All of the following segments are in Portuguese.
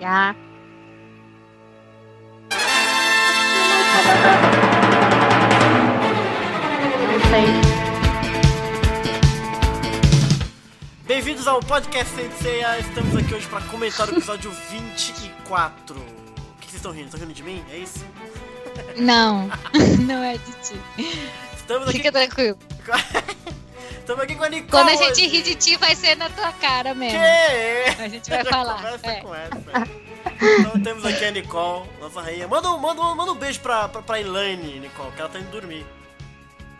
Já. Não sei. Bem-vindos ao podcast Senseia. Estamos aqui hoje para comentar o episódio 24. O que vocês estão rindo? Estão rindo de mim? É isso? Não, não é de ti. Estamos aqui, Fica tranquilo. Estamos aqui com a Nicole. Quando a gente rir de ti, vai ser na tua cara mesmo. Que? A gente vai falar. É. com essa. Então temos aqui a Nicole, nossa rainha. Manda, um- manda, manda um beijo pra, pra, pra Elaine, Nicole, que ela tá indo dormir.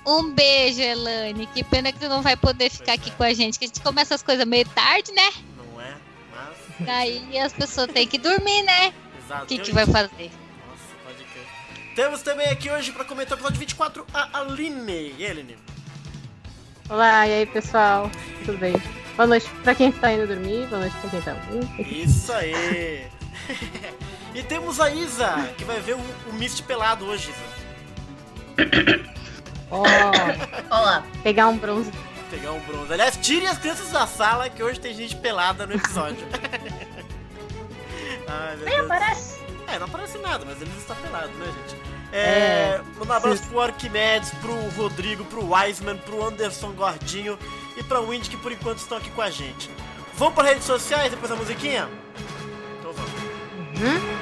Um beijo, Elane. Que pena que tu não vai poder ficar aqui com a gente, que a gente começa as coisas meio tarde, né? Não é? Mas. Daí as pessoas têm que dormir, né? Exato. O que, que vai fazer? Nossa, pode crer. Temos também aqui hoje pra comentar o episódio 24 a Aline. E aí, Aline? Olá, e aí pessoal? Tudo bem? Boa noite pra quem tá indo dormir, boa noite pra quem tá. Isso aí! e temos a Isa, que vai ver o, o Mist pelado hoje, Isa. Ó, Olá. pegar um bronze. Pegar um bronze. Aliás, tirem as crianças da sala, que hoje tem gente pelada no episódio. Ai, meu Deus. Parece. É, não aparece nada, mas ele está pelado, né, gente? É, um abraço pro Arquimedes, pro Rodrigo, pro Wiseman, pro Anderson Gordinho e pra Windy, que por enquanto estão aqui com a gente. Vamos para redes sociais depois da musiquinha? Então vamos. Uhum.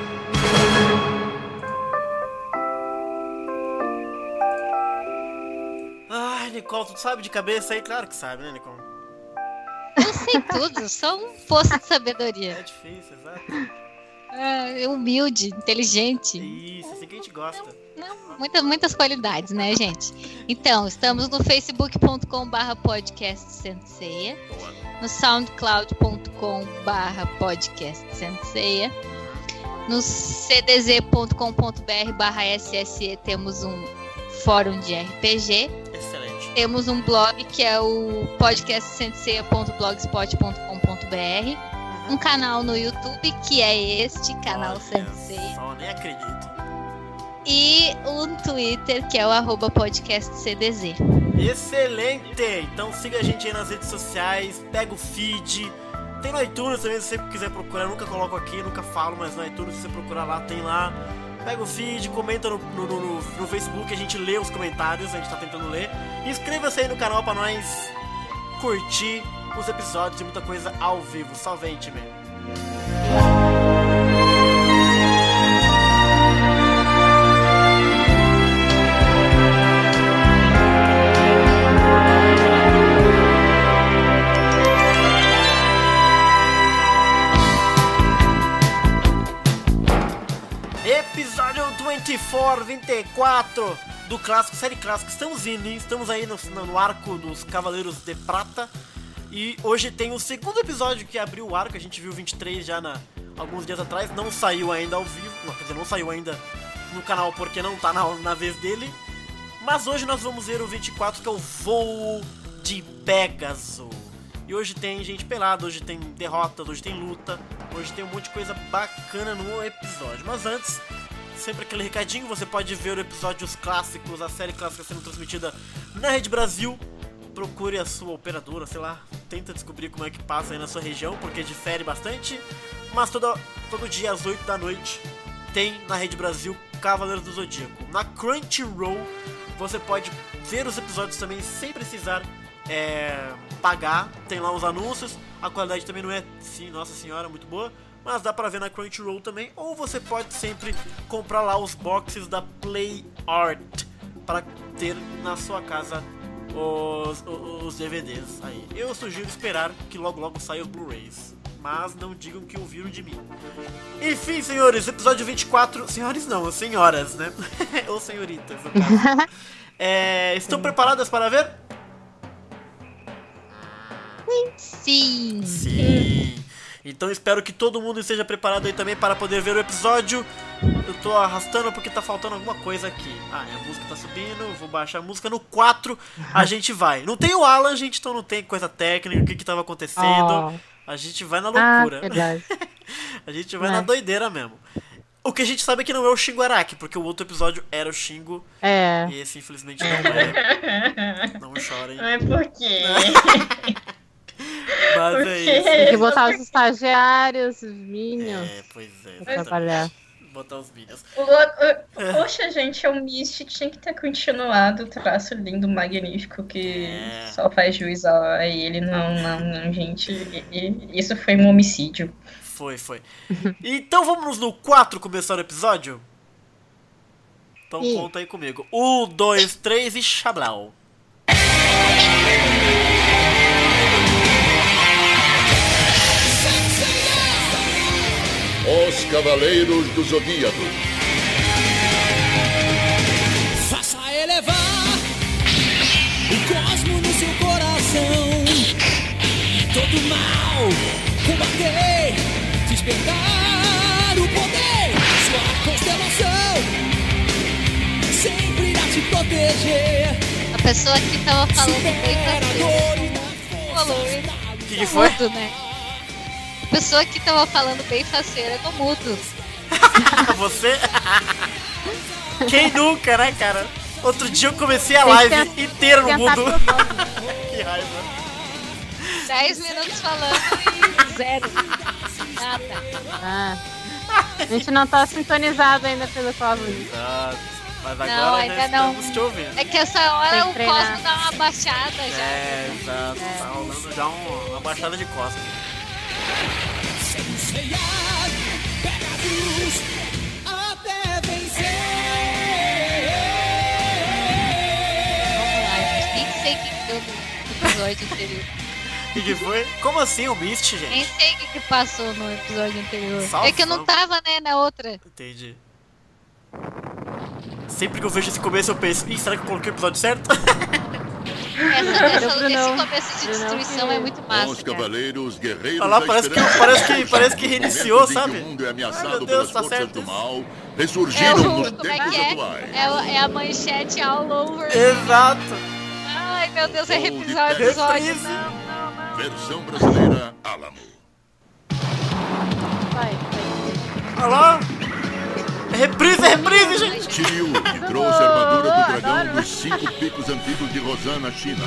Ai, Nicole, tu sabe de cabeça aí? Claro que sabe, né, Nicole? Eu sei tudo, sou um poço de É sabedoria. difícil, exato. É, humilde, inteligente. Isso, assim que a gente gosta. Não, muitas, muitas qualidades, né, gente? Então, estamos no facebook.com barra podcast senseia, no soundcloud.com barra podcast senseia, no cdz.com.br barra sse temos um fórum de RPG, Excelente. temos um blog que é o podcastsenseia.blogspot.com.br, um canal no YouTube que é este canal Olha Senseia. Só, nem acredito. E um Twitter que é o arroba podcastcdz. Excelente! Então siga a gente aí nas redes sociais, pega o feed. Tem no iTunes também, se você quiser procurar. Eu nunca coloco aqui, nunca falo, mas no iTunes, se você procurar lá, tem lá. Pega o feed, comenta no, no, no- no Facebook, a gente lê os comentários, a gente tá tentando ler. Inscreva-se aí no canal pra nós curtir os episódios e muita coisa ao vivo. Só vem, time. Episódio 24, 24 do clássico, série clássica. Estamos indo, hein? Estamos aí no, no arco dos Cavaleiros de Prata. E hoje tem o segundo episódio que abriu o arco. A gente viu o 23 já na, alguns dias atrás. Não saiu ainda ao vivo. Quer dizer, não saiu ainda no canal porque não tá na, na vez dele. Mas hoje nós vamos ver o 24, que é o Voo de Pegasus. E hoje tem gente pelada, hoje tem derrotas, hoje tem luta, hoje tem um monte de coisa bacana no episódio. Mas antes, sempre aquele recadinho, você pode ver episódios clássicos, a série clássica sendo transmitida na Rede Brasil. Procure a sua operadora, sei lá, tenta descobrir como é que passa aí na sua região, porque difere bastante. Mas todo, todo dia às 8 da noite tem na Rede Brasil Cavaleiros do Zodíaco. Na Crunchyroll você pode ver os episódios também sem precisar é, pagar. Tem lá os anúncios. A qualidade também não é, sim, nossa senhora, muito boa. Mas dá pra ver na Crunchyroll também. Ou você pode sempre comprar lá os boxes da Play Art para ter na sua casa os, os, os DVDs aí. Eu sugiro esperar que logo logo saiam os Blu-rays. Mas não digam que ouviram de mim. Enfim, senhores, episódio 24. Senhores não, senhoras, né? Ou senhoritas. É, estão preparadas para ver? Sim. Sim. Então espero que todo mundo esteja preparado aí também para poder ver o episódio. Eu tô arrastando porque tá faltando alguma coisa aqui. Ah, a música tá subindo, vou baixar a música no 4, a gente vai. Não tem o Alan, gente, então não tem coisa técnica, o que que tava acontecendo. Oh. A gente vai na Ah, loucura. verdade. a gente vai É. na doideira mesmo. O que a gente sabe é que não é o Shingo Araki, porque o outro episódio era o Shingo É. e esse infelizmente não é. Não chorem. Mas por quê? Mas é Porque- isso. Tem que botar os estagiários, os minions, É, pois é. trabalhar. Botar os. O- o- Poxa, gente, o Mist tinha que ter continuado o traço lindo, magnífico, que É. só faz juiz a ele. Não, não, não, gente. Isso foi um homicídio. Foi, foi. Então vamos no 4 começar o episódio? Então Sim. conta aí comigo. Um, dois, três e chablau. Os Cavaleiros do Zodíaco. Faça elevar o cosmo no seu coração. Todo mal combater, despertar o poder. Sua constelação sempre irá te proteger. A pessoa que tava falando bem Supera a faceira. dor na Falou, força hein? da O que, que foi? Mudo, né? A pessoa que tava falando bem faceira no mudo. Você? Quem nunca, né, cara? Outro dia eu comecei a live inteira no provar. Que raiva. 10 minutos falando e zero. Nada. Ah. A gente não tá sintonizado ainda pelo Cosmos. Exato. Mas Não, agora ainda não. estamos te ouvindo. É que essa hora Tem o. Cosmo dá uma baixada já. É, exato. Tá rolando já um- uma baixada de costas. Episódio anterior. O que, foi? Como assim o Mist, Nem gente? sei o que, que passou no episódio anterior. Salve, é que eu não tava, né, na outra. Entendi. Sempre que eu vejo esse começo eu penso, Ih, será que eu coloquei o episódio certo? Essa, começo de destruição é muito massa, Os. Cavaleiros Guerreiros Olha lá, parece que- parece que- parece que reiniciou, sabe? O mundo é Ai, ameaçado meu Deus, tá certo mal, É o. nos Como é que é? atuais. É, é a manchete all over. Exato. Ai, meu Deus, é repisar o episódio. Reprise. Não, não, não. Versão brasileira Alamo. Vai, vai. Olha lá. Reprise, reprise, gente. Shiryu, que trouxe a armadura do dragão dos cinco picos antigos de Rosana, China.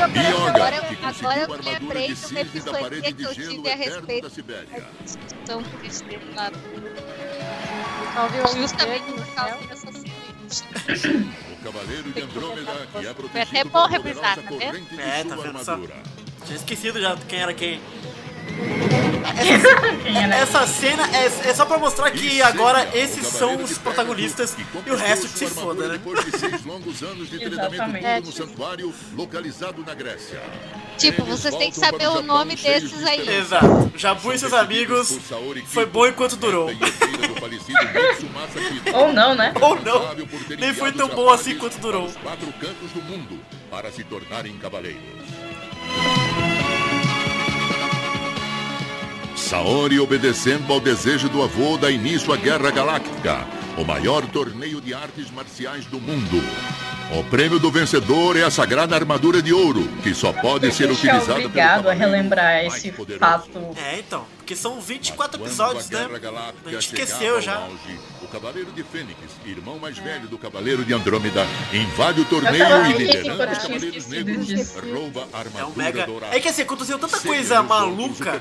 Yoga, eu- que conseguiu a eu armadura de de uma cisne da parede de gelo eterno da Sibéria. que eles teve lá. Justamente por causa céu. dessa cena. O Cavaleiro de Andrômeda, que é protegido até bom reprisar, poderosa tá vendo? corrente de É, tá sua vendo só? Tinha esquecido já quem era quem. Era? Essa cena é, é só pra mostrar que agora o esses são os protagonistas e o resto que se foda, né? Depois de seis longos anos de treinamento Exatamente. duro no santuário localizado na Grécia. Tipo, Eles vocês têm que saber o nome desses de aí. Exato. Jabu e seus amigos foi bom enquanto durou. Ou não, né? Ou não. Nem foi tão bom assim quanto durou. para os quatro cantos do mundo para se tornarem cavaleiros. Saori, obedecendo ao desejo do avô, dá início à Guerra Galáctica, o maior torneio de artes marciais do mundo. O prêmio do vencedor é a sagrada armadura de ouro, que só pode ser utilizada pelo obrigado a relembrar esse poderoso. fato. É, então. Porque são 24 Quando episódios, a né? A gente esqueceu já. auge, o Cavaleiro de Fênix, irmão mais velho do Cavaleiro de Andrômeda, invade o torneio e liderando os Cavaleiros Negros, disso. rouba a É um armadura mega. dourada. É que assim, aconteceu tanta coisa maluca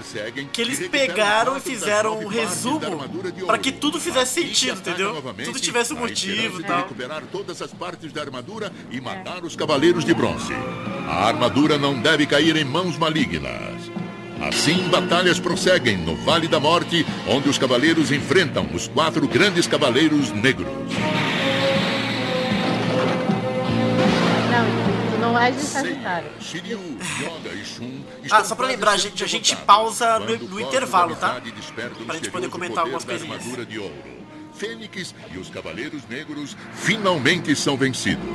que eles pegaram e fizeram um resumo armadura ouro. que tudo fizesse se sentido, entendeu? Tudo tivesse um motivo e tal. recuperar todas as partes da armadura e matar os Cavaleiros de Bronze. A armadura não deve cair em mãos malignas. Assim, batalhas prosseguem no Vale da Morte, onde os cavaleiros enfrentam os quatro grandes cavaleiros negros. Não, é Ah, só pra lembrar, sendo gente, a gente pausa no- no intervalo, tá? Pra gente poder comentar algumas coisinhas. armadura de ouro. Fênix e os Cavaleiros Negros finalmente são vencidos.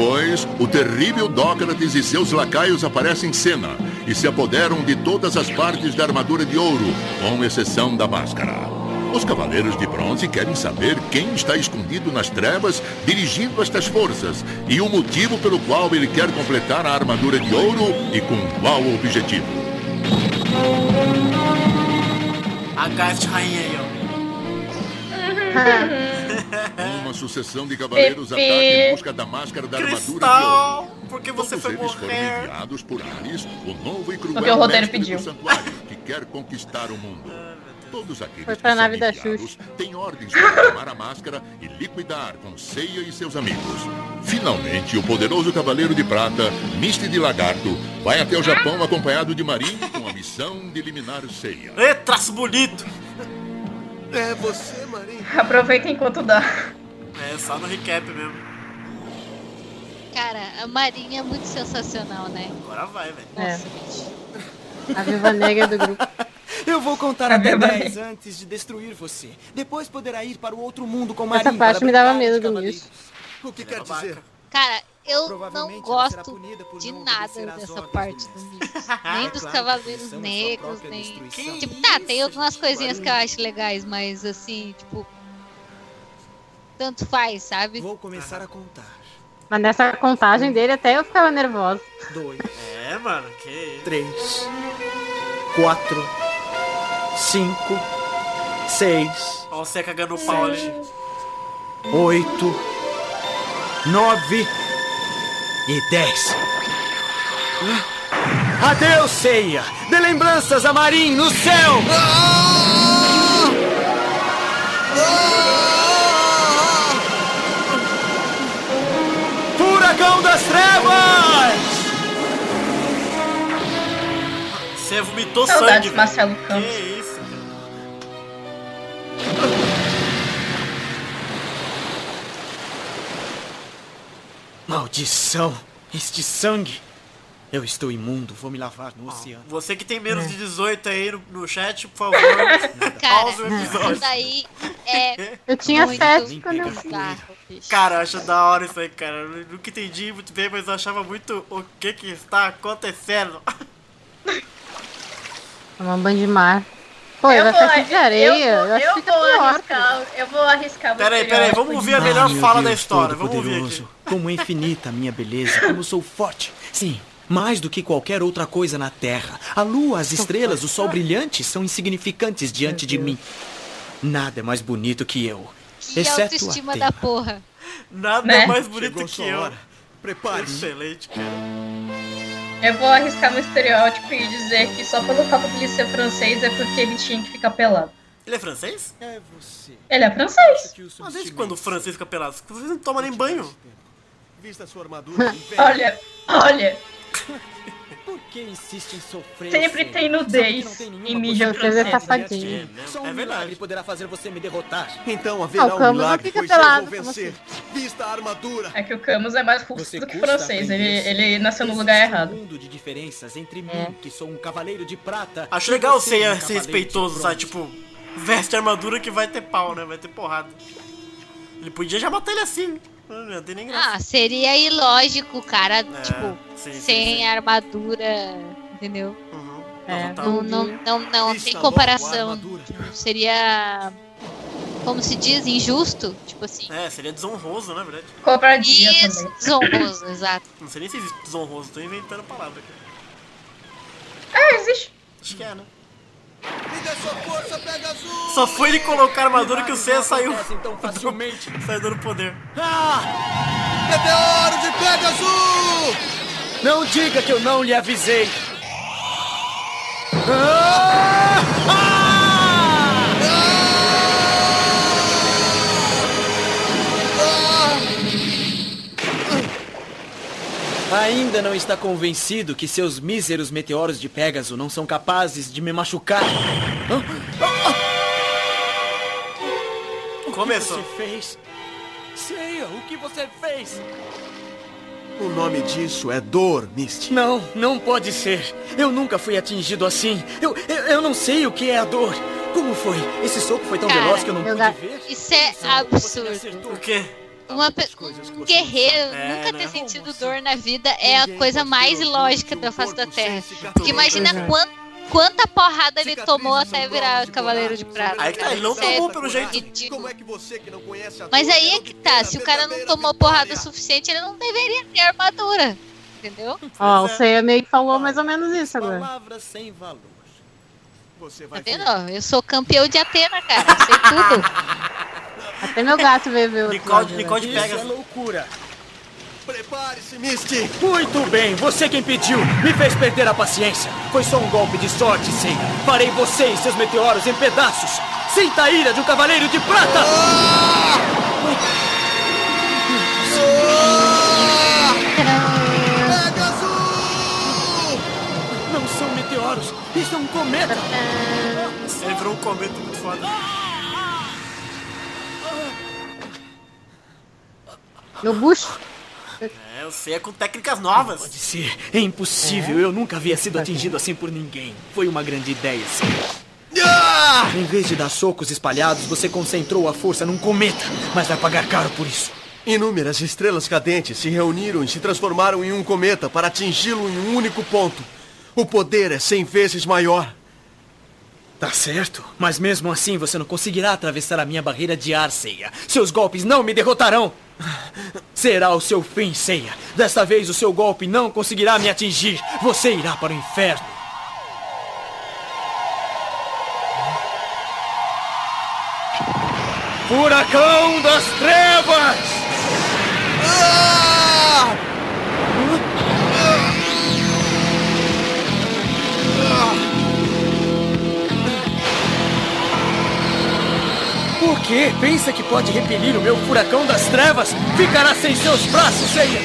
Depois, o terrível Dócrates e seus lacaios aparecem em cena e se apoderam de todas as partes da armadura de ouro, com exceção da máscara. Os Cavaleiros de Bronze querem saber quem está escondido nas trevas dirigindo estas forças e o motivo pelo qual ele quer completar a armadura de ouro e com qual objetivo. A Rainha sucessão de cavaleiros Pepe. ataca em busca da máscara da armadura de ouro. Cristal! Porque você Todos foi eles foram morrer. enviados por Ares, o novo e cruel Porque o mestre pediu. do santuário, que quer conquistar o mundo. Todos aqueles Foi que pra são nave da Xuxa. têm ordens para tomar a máscara e liquidar com Ceia e seus amigos. Finalmente, o poderoso Cavaleiro de Prata, Misty de Lagarto, vai até o Japão acompanhado de Marin com a missão de eliminar Ceia. Ê, traço bonito! É você, Marinho. Aproveita enquanto dá. É, só no recap mesmo. Cara, a Marinha é muito sensacional, né? Agora vai, velho. É. A viva negra do grupo. Eu vou contar até verdade. 10 antes de destruir você. Depois poderá ir para o outro mundo com Essa Marinho parte me dava medo do. Misto. O que quer dizer? Cara, eu não Provavelmente ela será gosto de não nada dessa parte do mix. Nem dos Claro que Cavaleiros Negros, nem. Tipo, tá, tem algumas coisinhas que eu acho legais, mas assim, tipo. Tanto faz, sabe? Vou começar a contar. Mas nessa contagem dele até eu ficava nervosa. Dois, É, mano, que isso. três, quatro, cinco, seis, Ó, você cagando o pau ali. oito, nove e dez. Adeus, ceia! Dê lembranças a Marim no céu! Furacão das trevas! Você vomitou Saudades, sangue. Marcelo Que Campos. isso, cara. Maldição! Este sangue! Eu estou imundo, vou me lavar no oceano. Você que tem menos de 18 aí no, no chat, por favor, pausa o isso episódio. daí é Eu tinha muito sete quando eu bicho. Cara, eu acho da hora isso aí, cara. Eu nunca entendi muito bem, mas eu achava muito o que que está acontecendo. Tomar um banho de mar. Pô, eu vou, vai de areia. eu vou, eu pior. arriscar, eu vou arriscar o Pera aí, pera aí, estereótipo vamos ouvir a melhor Ah, fala da Deus história. Vamos ouvir aqui. Como é infinita a minha beleza, como sou forte. Sim, mais do que qualquer outra coisa na Terra. A lua, as estrelas, o sol brilhante são insignificantes diante de mim. Nada é mais bonito que eu. Que exceto autoestima Atena. da porra. Nada Né? mais bonito Chegou que eu. hora. Prepare-se. Excelente, cara. Eu vou arriscar no estereótipo e dizer que só pelo fato de ele ser francês é porque ele tinha que ficar pelado. Ele é francês? É você. Ele é francês. Mas desde quando o francês fica pelado? Vocês não tomam nem banho. Vista sua armadura. Olha, olha, Por que insiste em sofrer? sempre Ceia? tem nudez em mídia é safadinho. É, Só um é milagre verdade. poderá fazer você me derrotar. Então haverá Camus não fica pelado. como assim? Vista a armadura. É que o Camus é mais russo do que francês. Ele, ele nasceu no lugar errado. Um mundo de diferenças entre É. mim, que sou um cavaleiro de prata. Acho legal você, ser, um ser de respeitoso, sabe? Tipo, veste armadura que vai ter pau, né? Vai ter porrada. Ele podia já matar ele assim. Não ter nem graça. Ah, seria ilógico, o cara, É, tipo, sim, sem sim. armadura, entendeu? Uhum. É, Não, tá- Não, não, não, tem a comparação. Tipo, seria. Como se diz? Injusto? Tipo assim. É, seria desonroso, na verdade. Cobradinha Isso, também. desonroso, exato. Não sei nem se existe desonroso, tô inventando palavra aqui. Ah, existe. Acho que é, né? Força! Só foi ele colocar a armadura que o Seiya saiu. Acontecem tão facilmente. Saiu dando poder. Ah! Meteoro de Pegasus! Não diga que eu não lhe avisei. Ah! Ainda não está convencido que seus míseros meteoros de Pégaso não são capazes de me machucar? Começou. O que você fez? Seiya, o que você fez? O nome disso é dor, Misty. Não, não pode ser. Eu nunca fui atingido assim. Eu, eu, eu não sei o que é a dor. Como foi? Esse soco foi tão Cara, veloz que eu não pude ver? Isso é absurdo. O quê? Uma coisas que um guerreiro É, nunca né? ter sentido dor na vida é a coisa mais ilógica da face da Terra. Porque imagina Uhum. quanto quanta porrada ele tomou até virar Cavaleiro de Prata. Aí que tá, ele não é tomou pelo jeito. Como é que você que não conhece a Mas aí é que tá, se o cara não tomou porrada vitória? suficiente, ele não deveria ter armadura. Entendeu? Ó, o Seiya meio que falou mais ou menos isso agora. Palavras sem valor. Você Tá vai vendo? ver. ó? Eu sou campeão de Atena, cara. Sei tudo. Até meu gato veio ver o Nicole, né? Nicole Isso é pega. loucura. Prepare-se, Misty. Muito bem, você quem pediu, me fez perder a paciência. Foi só um golpe de sorte, Seiya. Farei você e seus meteoros em pedaços. Sinta a ira de um cavaleiro de prata! Pegasus! Não são meteoros, isso é um cometa! Ele virou um cometa muito foda. No bucho. É, eu sei, é com técnicas novas. Pode ser, é impossível, eu nunca havia sido atingido assim por ninguém. Foi uma grande ideia, Seiya. Ah! Em vez de dar socos espalhados, você concentrou a força num cometa, mas vai pagar caro por isso. Inúmeras estrelas cadentes se reuniram e se transformaram em um cometa para atingi-lo em um único ponto. O poder é cem vezes maior. Tá certo, mas mesmo assim você não conseguirá atravessar a minha barreira de ar, Seiya. Seus golpes não me derrotarão. Será o seu fim, Seiya. Desta vez o seu golpe não conseguirá me atingir. Você irá para o inferno. Furacão das Trevas! Ah! Por quê? Pensa que pode repelir o meu furacão das trevas? Ficará sem seus braços, Seiya!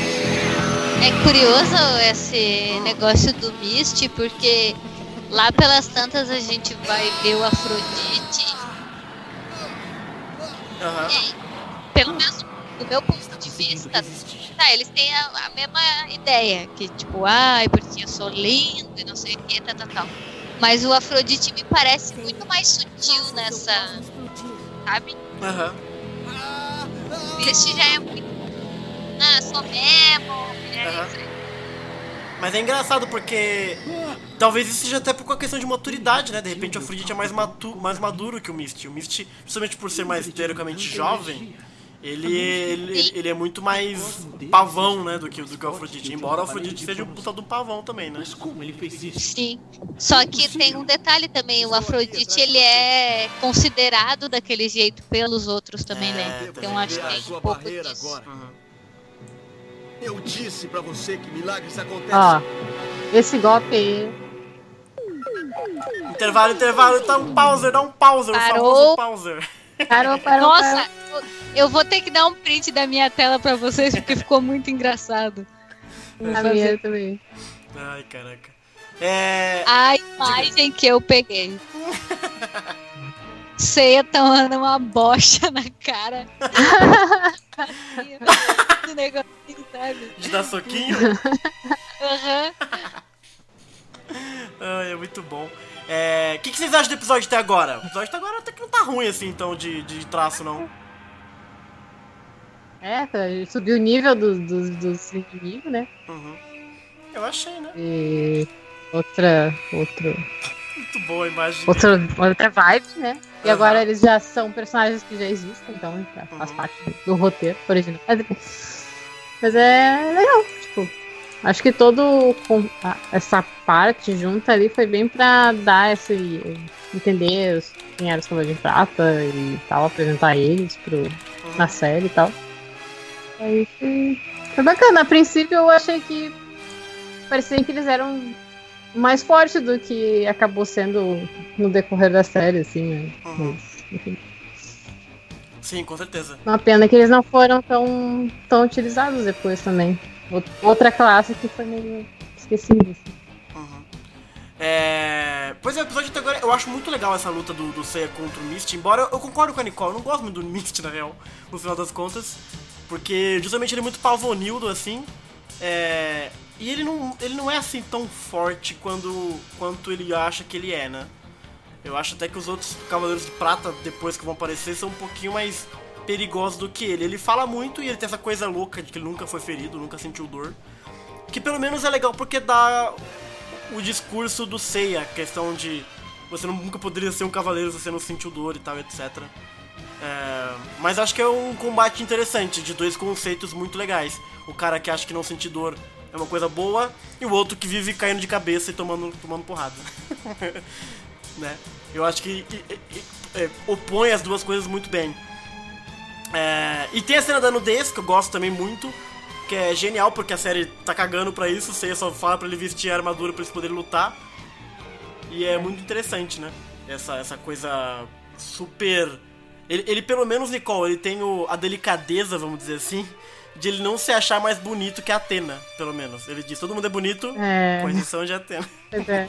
É curioso esse negócio do Mist, porque lá pelas tantas a gente vai ver o Afrodite. Aham. Pelo menos do meu ponto de vista, tá, eles têm a, a mesma ideia, que tipo, ai, porque eu sou lindo e não sei o que, tal, tal, tal. Mas o Afrodite me parece muito mais sutil nessa, sabe? Aham. Este já é muito. Ah, sou mesmo. É Aham. isso aí. Mas é engraçado porque talvez isso seja até por uma questão de maturidade, né? De repente o Afrodite é mais, matu mais maduro que o Misty. O Misty, justamente por ser mais teoricamente jovem, ele, ele, ele é muito mais pavão, né? Do que, do que o Afrodite. Embora o Afrodite seja um puta do pavão também, né? como ele fez isso? Sim. Só que tem um detalhe também, o Afrodite ele é considerado daquele jeito pelos outros também, né? É, Então acho que tem sua um pouco disso. Eu disse pra você que milagres acontecem. Ó, esse golpe aí. Intervalo, intervalo, dá um pauser, dá um pauser, o Parou. famoso pauser. Parou, parou, Nossa, eu- eu vou ter que dar um print da minha tela pra vocês porque ficou muito engraçado. A minha também. Ai, caraca. É. a imagem que eu peguei. Ceia tomando uma bocha na cara. Esse negocinho, sabe? De dar soquinho. Aham. Ai, é muito bom. É. O que, que vocês acham do episódio até agora? O episódio até agora até que não tá ruim assim, então, de, de traço, não. É, tá, subiu o nível dos, dos, dos inimigos, né? Uhum. Eu achei, né? E outra, outra, Muito boa a imagem. outra, outra vibe, né? E agora eles já são personagens que já existem, então já faz Uhum. parte do roteiro original. Mas, é legal, tipo, acho que todo essa parte junta ali foi bem pra dar esse entender quem eram os Cavaleiros de Prata e tal, apresentar eles pro, Uhum. na série e tal. Foi, foi bacana. A princípio eu achei que parecia que eles eram mais fortes do que acabou sendo no decorrer da série, assim, né? Uhum. Mas, enfim. Sim, com certeza. Uma pena que eles não foram tão, tão utilizados depois também. Out- Outra classe que foi meio esquecida. Assim. Uhum. É... Pois é, o episódio até agora, eu acho muito legal essa luta do, do Seiya contra o Mist, embora eu, eu concordo com a Nicole, eu não gosto muito do Mist, na real, no final das contas, porque justamente ele é muito pavonildo, assim, é... e ele não, ele não é assim tão forte quando, quanto ele acha que ele é, né? Eu acho até que os outros Cavaleiros de Prata, depois que vão aparecer, são um pouquinho mais perigosos do que ele. Ele fala muito e ele tem essa coisa louca de que ele nunca foi ferido, nunca sentiu dor. Que pelo menos é legal porque dá o discurso do Seiya, a questão de você nunca poderia ser um cavaleiro se você não sentiu dor e tal, etc. É, mas acho que é um combate interessante, de dois conceitos muito legais. O cara que acha que não sentir dor é uma coisa boa, e o outro que vive caindo de cabeça e tomando, tomando porrada. né? Eu acho que é, opõe as duas coisas muito bem. É, e tem a cena da nudez, que eu gosto também muito, que é genial, porque a série tá cagando pra isso, você só fala pra ele vestir a armadura pra eles poderem lutar. E é muito interessante, né? Essa, essa coisa super. Ele, ele, pelo menos, Nicole, ele tem o- a delicadeza, vamos dizer assim, de ele não se achar mais bonito que a Atena, pelo menos. Ele diz: todo mundo é bonito, É. com exceção de Atena. É,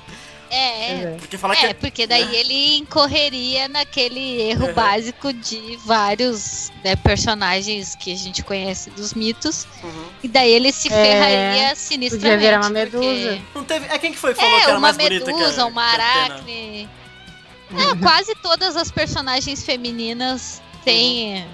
É, é. é. Porque fala que. É, porque daí ele incorreria naquele erro Uhum. básico de vários né, personagens que a gente conhece dos mitos. Uhum. E daí ele se É, ferraria sinistramente. podia virar uma porque- medusa. Não teve. É quem que foi que falou que É, era uma mais bonita que a- medusa, uma que a Atena? Ah, quase todas as personagens femininas têm, Uhum.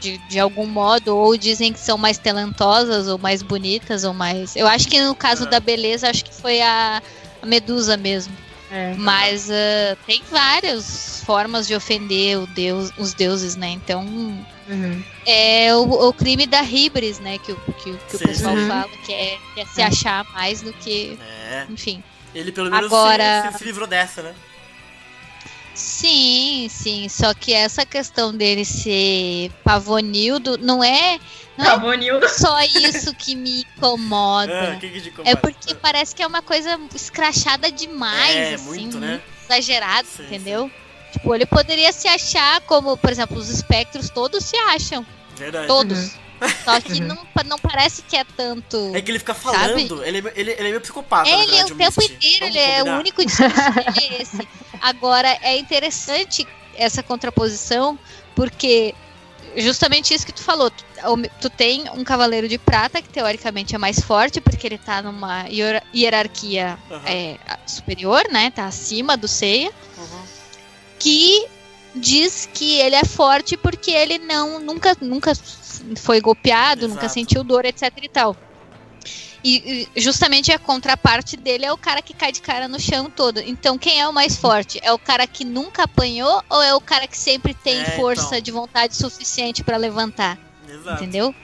de, de algum modo, ou dizem que são mais talentosas, ou mais bonitas, ou mais. Eu acho que no caso É. da beleza, acho que foi a, a medusa mesmo. É. Mas ah, tem várias formas de ofender o deus, os deuses, né? Então Uhum. é o, o crime da hibris, né? Que, o- que, que o pessoal sim. fala, que é, que é se É. achar mais do que. É. Enfim. Ele pelo menos Agora- se- se livrou dessa, né? Sim, sim. Só que essa questão dele ser pavonildo não é, não é Cavonildo. só isso que me Ah, incomoda. que que te É incomoda? porque parece que é uma coisa escrachada demais, É, assim, muito, muito, né? exagerado, Sim, entendeu? Tipo, ele poderia se achar como, por exemplo, os espectros todos se acham, Verdade. todos. Uhum. Só que Uhum. não, não parece que é tanto. É que ele fica falando, ele, é- ele, ele é meio psicopata, na Ele é o tempo Misty. inteiro, Vamos ele é o combinar? único discurso dele é esse. Agora, é interessante essa contraposição, porque justamente isso que tu falou, tu, tu tem um cavaleiro de prata, que teoricamente é mais forte, porque ele tá numa hier- hierarquia Aham. é, superior, né? Tá acima do Seiya, Uhum. que diz que ele é forte porque ele não nunca nunca foi golpeado, nunca Exato. sentiu dor, etc e tal. E e justamente a contraparte dele é o cara que cai de cara no chão todo. Então quem é o mais forte? É o cara que nunca apanhou ou é o cara que sempre tem É, força então. de vontade suficiente pra levantar? Exato. Entendeu?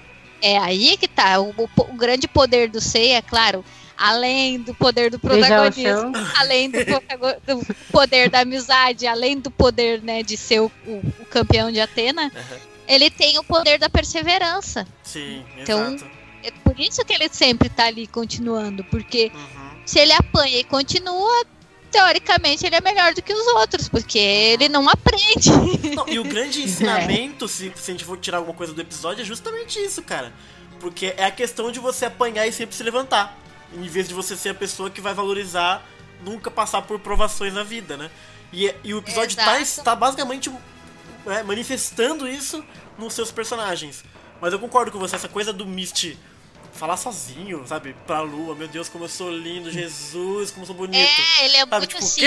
É aí que tá. O, o- o grande poder do Seiya, é claro, além do poder do protagonismo, além do, do poder da amizade, além do poder né, de ser o, o- o campeão de Atena, Uhum. Ele tem o poder da perseverança. Sim, Então- exato. É por isso que ele sempre tá ali continuando, porque Uhum. se ele apanha e continua, teoricamente ele é melhor do que os outros, porque ele não aprende. Não, e o grande ensinamento, se, se a gente for tirar alguma coisa do episódio, é justamente isso, cara. Porque é a questão de você apanhar e sempre se levantar. Em vez de você ser a pessoa que vai valorizar nunca passar por provações na vida, né? E, e o episódio tá, tá basicamente é, manifestando isso nos seus personagens. Mas eu concordo com você, essa coisa do Misty falar sozinho, sabe? Pra lua, meu Deus, como eu sou lindo, Jesus, como eu sou bonito. É, ele é Sabe, muito tipo, assim.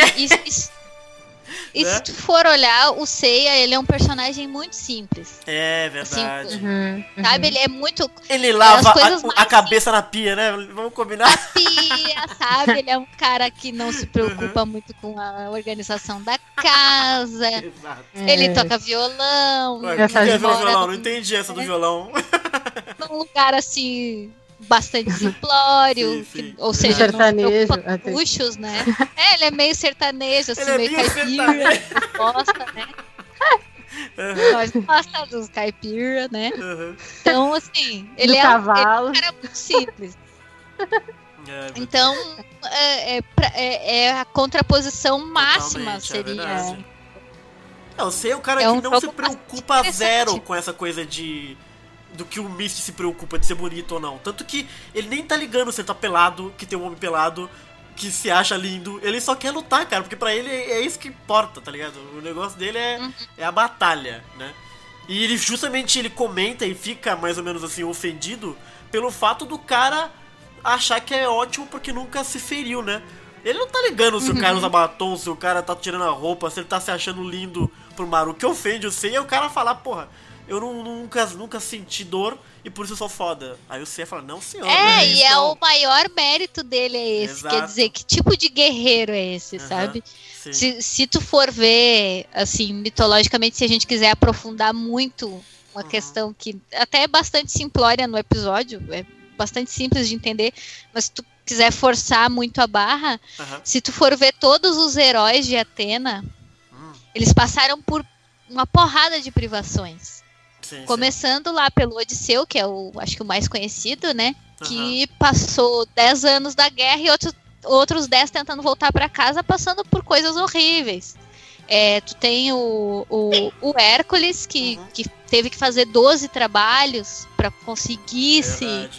E, Né? se tu for olhar, o Seiya, ele é um personagem muito simples. É verdade. Uhum, uhum. Sabe? Ele é muito Ele lava As coisas a, a cabeça na pia, né? Vamos combinar? pia, sabe? Ele é um cara que não se preocupa muito com a organização da casa. Exato. Ele É. toca violão. Ué, que é violão? Não entendi essa É. do violão. num lugar assim bastante simplório, Sim, sim. que- ou seja, Sertanejo, não luxos, né? É, ele é meio sertanejo, assim, Ele é meio meio caipira, gosta, né? Aham, Nós gosta dos caipira, né? aham. Então, assim, ele é, um- cavalo. ele é um cara muito simples. É, Então, é, é é- é a contraposição máxima Totalmente, é seria. verdade. Não, você é o cara É que um não jogo se preocupa zero com essa coisa de. Do que o Misty se preocupa de ser bonito ou não. Tanto que ele nem tá ligando se ele tá pelado, que tem um homem pelado, que se acha lindo. Ele só quer lutar, cara, porque pra ele é isso que importa, tá ligado? O negócio dele é, Uhum. é a batalha, né? E ele justamente ele comenta e fica mais ou menos assim ofendido pelo fato do cara achar que é ótimo porque nunca se feriu, né? Ele não tá ligando se o cara usa batom, se o cara tá tirando a roupa, se ele tá se achando lindo pro Maru. O que ofende o Sei é o cara falar, porra, eu não- nunca, nunca senti dor e por isso eu sou foda. Aí o Seiya fala, não senhor. não É, e é não." o maior mérito dele é esse. Exato. Quer dizer, que tipo de guerreiro é esse, Aham, sabe? sim. Se, se tu for ver, assim, mitologicamente, se a gente quiser aprofundar muito uma Uhum. questão que até é bastante simplória no episódio, é bastante simples de entender, mas se tu quiser forçar muito a barra, Aham. se tu for ver todos os heróis de Atena, Hum, eles passaram por uma porrada de privações. Sim, sim. Começando lá pelo Odisseu, que é o, acho que o mais conhecido, né? Que passou 10 anos da guerra e outros, outros 10 tentando voltar para casa, passando por coisas horríveis. É, tu tem o, o, o Hércules, que, Uhum. que teve que fazer 12 trabalhos para conseguir se,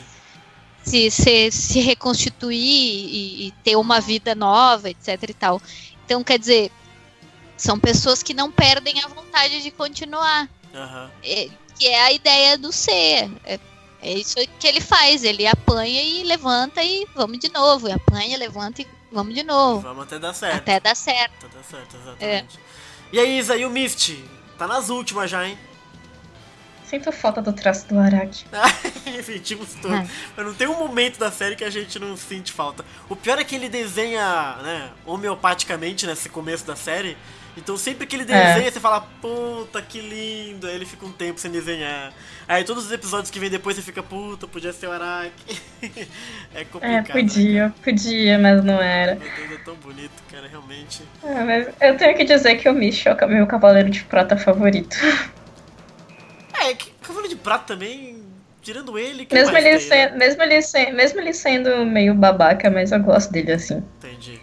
se, se, se reconstituir e, e ter uma vida nova, etc e tal. Então, quer dizer, são pessoas que não perdem a vontade de continuar Aham. é, que é a ideia do ser. É, é isso que ele faz. Ele apanha e levanta e vamos de novo. E apanha, levanta e vamos de novo. Vamos até dar certo. Até dar certo. Até dar certo, É. exatamente. E aí, Isa, e o Misty? Tá nas últimas já, hein? Sinto falta do traço do Araki. Sentimos todos. É. Mas não tem um momento da série que a gente não sente falta. O pior é que ele desenha, né, homeopaticamente nesse começo da série. Então sempre que ele desenha, você fala, puta, que lindo. Aí ele fica um tempo sem desenhar. Aí todos os episódios que vem depois você fica, puta, podia ser o Araki. é É, complicado. né, podia, podia, mas não era. Meu Deus, é tão bonito, cara, realmente. Ah, mas eu tenho que dizer que o Mish é o meu cavaleiro de prata favorito. É, que Cavaleiro de Prata também, tirando ele, que Mesmo ele, tem, né? sendo, mesmo, ele se- mesmo ele sendo meio babaca, mas eu gosto dele assim. Entendi.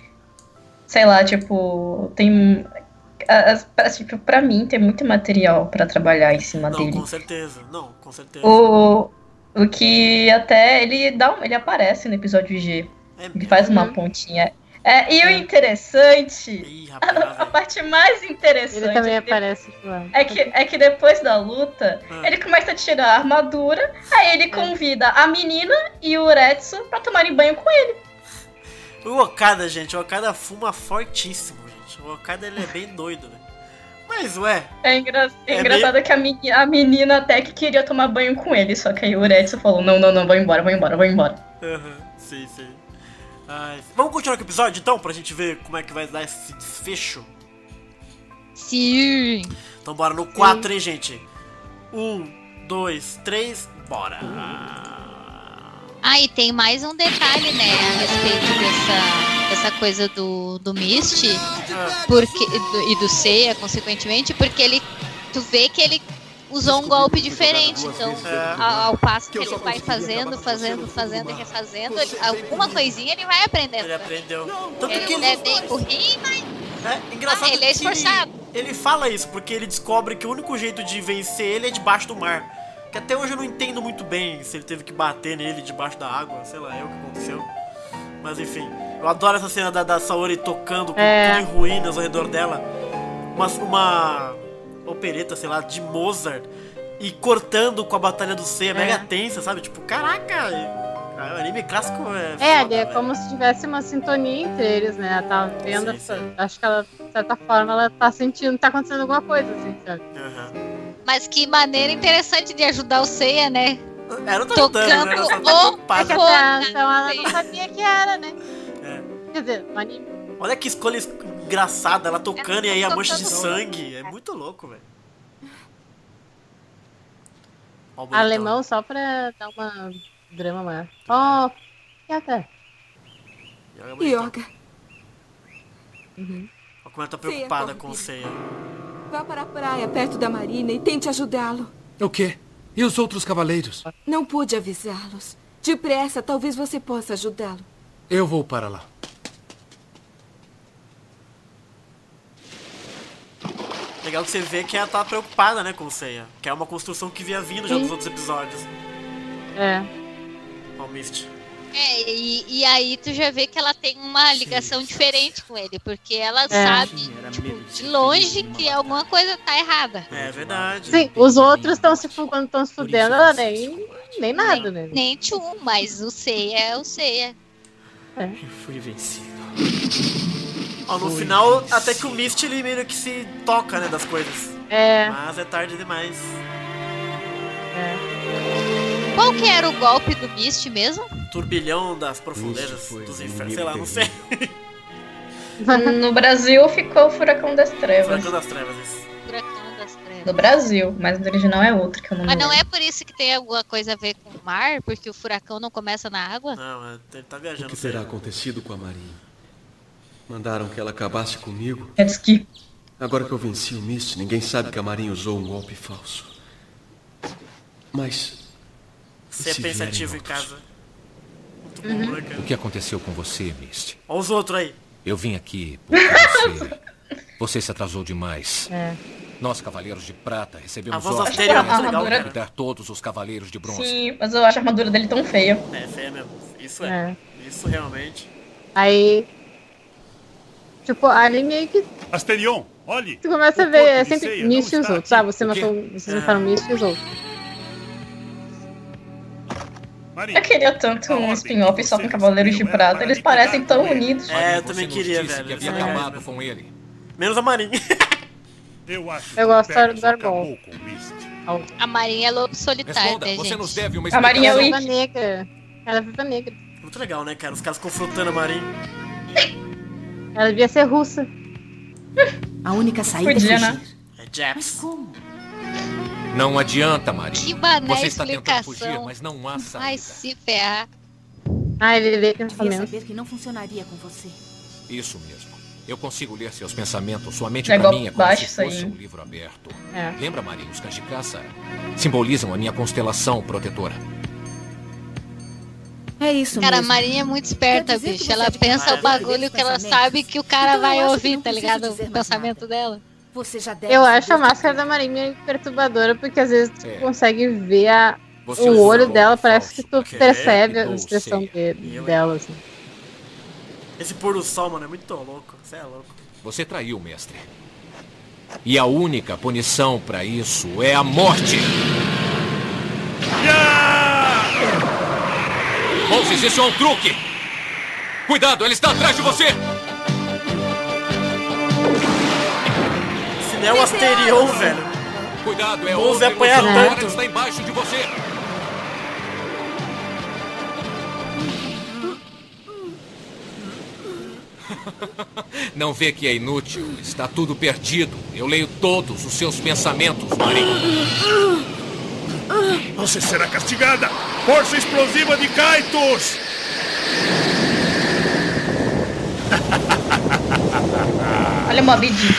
Sei lá, tipo, tem. As- tipo, pra mim tem muito material pra trabalhar em cima Não, dele. com certeza. Não, com certeza. O, o que até ele dá um- ele aparece no episódio G. É Ele mesmo? faz uma Uhum. pontinha. É, e o interessante, Ih, rapaz, a, a parte mais interessante Ele também é que aparece. É que, é que depois da luta, Ah. ele começa a tirar a armadura, aí É. ele convida a menina e o Uretsu pra tomarem banho com ele. O Okada, gente, o Okada fuma fortíssimo. O Okada ele é bem doido, né? Mas, ué, É, engra- é É engraçado que a, meni- a menina até que queria tomar banho com ele, só que aí o Uretsu falou, não, não, não, vou embora, vou embora, vou embora. aham, sim, sim. Ai, vamos continuar com o episódio então, pra gente ver como é que vai dar esse desfecho. Sim. Então bora no 4, hein, gente? Um, dois, três, bora! Ah, e tem mais um detalhe, né, a respeito dessa, dessa coisa do, do Misty Ah, porque, do- e do Seiya, consequentemente, porque ele. Tu vê que ele usou um golpe diferente. Então, ao, ao passo que ele vai fazendo, fazendo, fazendo e refazendo, ele- alguma coisinha ele vai aprendendo. ele aprendeu. Tanto Ele que não ele, é bem burrinho, mas é engraçado Ah, ele é que esforçado. Ele fala isso porque ele descobre que o único jeito de vencer ele é debaixo do mar. Que até hoje eu não entendo muito bem se ele teve que bater nele debaixo da água, sei lá, é o que aconteceu. Mas enfim, eu adoro essa cena da, da Saori tocando com É. tudo em ruínas ao redor dela. Uma, uma opereta, sei lá, de Mozart. E cortando com a Batalha do Seiya, mega tensa, sabe? Tipo, caraca! O anime clássico é. É, foda, ali é velho. como se tivesse uma sintonia entre eles, né? Ela tá vendo Sim, essa. sim. Acho que ela, de certa forma, ela tá sentindo que tá acontecendo alguma coisa, assim, sabe? Aham. Mas que maneira interessante de ajudar o Seiya, né? Ela não tá Tocando ajudando, né? Ela só tá o- É que até então ela não sabia que era, né? É. Quer dizer, no anime. Olha que escolha es- engraçada, ela tocando e aí a mancha de sangue. É muito louco, velho. Ó. Alemão só pra dar uma drama maior. Oh, e até. Yoga é. Yoga, Olha como ela tá Sei, é preocupada com o. Seiya. vá para a praia perto da marina e tente ajudá-lo. O quê? E os outros cavaleiros? Não pude avisá-los. Depressa, talvez você possa ajudá-lo. Eu vou para lá. Legal que você vê que ela tá preocupada, né, com o Seiya. Que é uma construção que via vindo já Sim. nos outros episódios. É. Ó o Mist. É, e, e aí tu já vê que ela tem uma ligação diferente com ele, porque ela sabe, tipo, de longe que alguma coisa tá errada. É verdade. Sim, os outros estão se quando estão se fudendo, ela nem, nem nada, né? Nem tchum, mas o Seiya é o Seiya. Eu fui vencido. Ó, no final, até que o Mist ele meio que se toca, né, das coisas. É. Mas é tarde demais. Qual que era o golpe do Mist mesmo? Turbilhão das profundezas foi dos infernos. Sei lá, não sei. No Brasil ficou o Furacão das Trevas. Furacão das Trevas, isso. Furacão das Trevas. No Brasil, mas no original é outro que eu não Mas lembro. não é por isso que tem alguma coisa a ver com o mar? Porque o furacão não começa na água? Não, é- ele tá O viajando. que sei terá lá. acontecido com a Marinha? Mandaram que ela acabasse comigo. É que Agora que eu venci o Mist, ninguém sabe que a Marinha usou um golpe falso. Mas. Você é pensativo em casa. Muito bom, né, cara? O que aconteceu com você, Misty? Olha os outros aí. Eu vim aqui porque você... Você se atrasou demais. É. Nós, Cavaleiros de Prata, recebemos ordens a muito legal, armadura- liquidar todos os Cavaleiros de Bronze. sim, mas eu acho a armadura dele tão feia. É, feia mesmo. Isso é. É. Isso realmente. Aí. Tipo, ali meio que Asterion, olhe! tu começa a O ver, é sempre Mist e os outros. Ah, você O matou. Vocês É. mataram Mist e os outros. Eu queria tanto a um spin-off só com Cavaleiros de Prata. Eles parecem tão unidos. É, eu também queria, velho. que havia é acabado com ele. Menos a Marinha. Eu acho Eu gosto do o Mist. A Marinha é lobo solitário, Responda, né, você gente? nos deve uma A Marinha é explicação. viva negra. Ela é viva negra. Muito legal, né, cara? Os caras confrontando a Marinha. Ela devia ser russa. A única saída Podia, é né? fugir. É Japs. Como? Não adianta, Marinha. Que bané Você está tentando fugir, explicação. mas não há saída. Ai, se ferrar. Ah, ele lê Devia pensamento. saber que não funcionaria com você. Isso mesmo. Eu consigo ler seus pensamentos. Sua mente É pra mim é como se aí, fosse hein? um livro aberto. É. Lembra, Marinha? Os cães de caça simbolizam a minha constelação protetora. É isso Cara, a mesmo. Marinha é muito esperta, bicho. Ela pensa o bagulho que ela sabe que o cara Então vai ouvir, tá ligado? O pensamento nada. dela. Você já deve Eu acho a máscara da Marinha perturbadora, porque às vezes tu É. consegue ver a, Você o olho dela, parece que tu percebe a eu expressão de- dela, assim. Esse pôr do sol, mano, é muito louco. Você é louco. Você traiu, mestre. E a única punição pra isso é a morte. Moses, isso é um truque! Cuidado, ele está atrás de você! Se não é o Asterion, velho. Cuidado, é Moses outra apanha tanto. ele está embaixo de você. Não vê que é inútil. Está tudo perdido. Eu leio todos os seus pensamentos, Marinho. Você será castigada! Força explosiva de Kaitos! Olha o Mob Dick.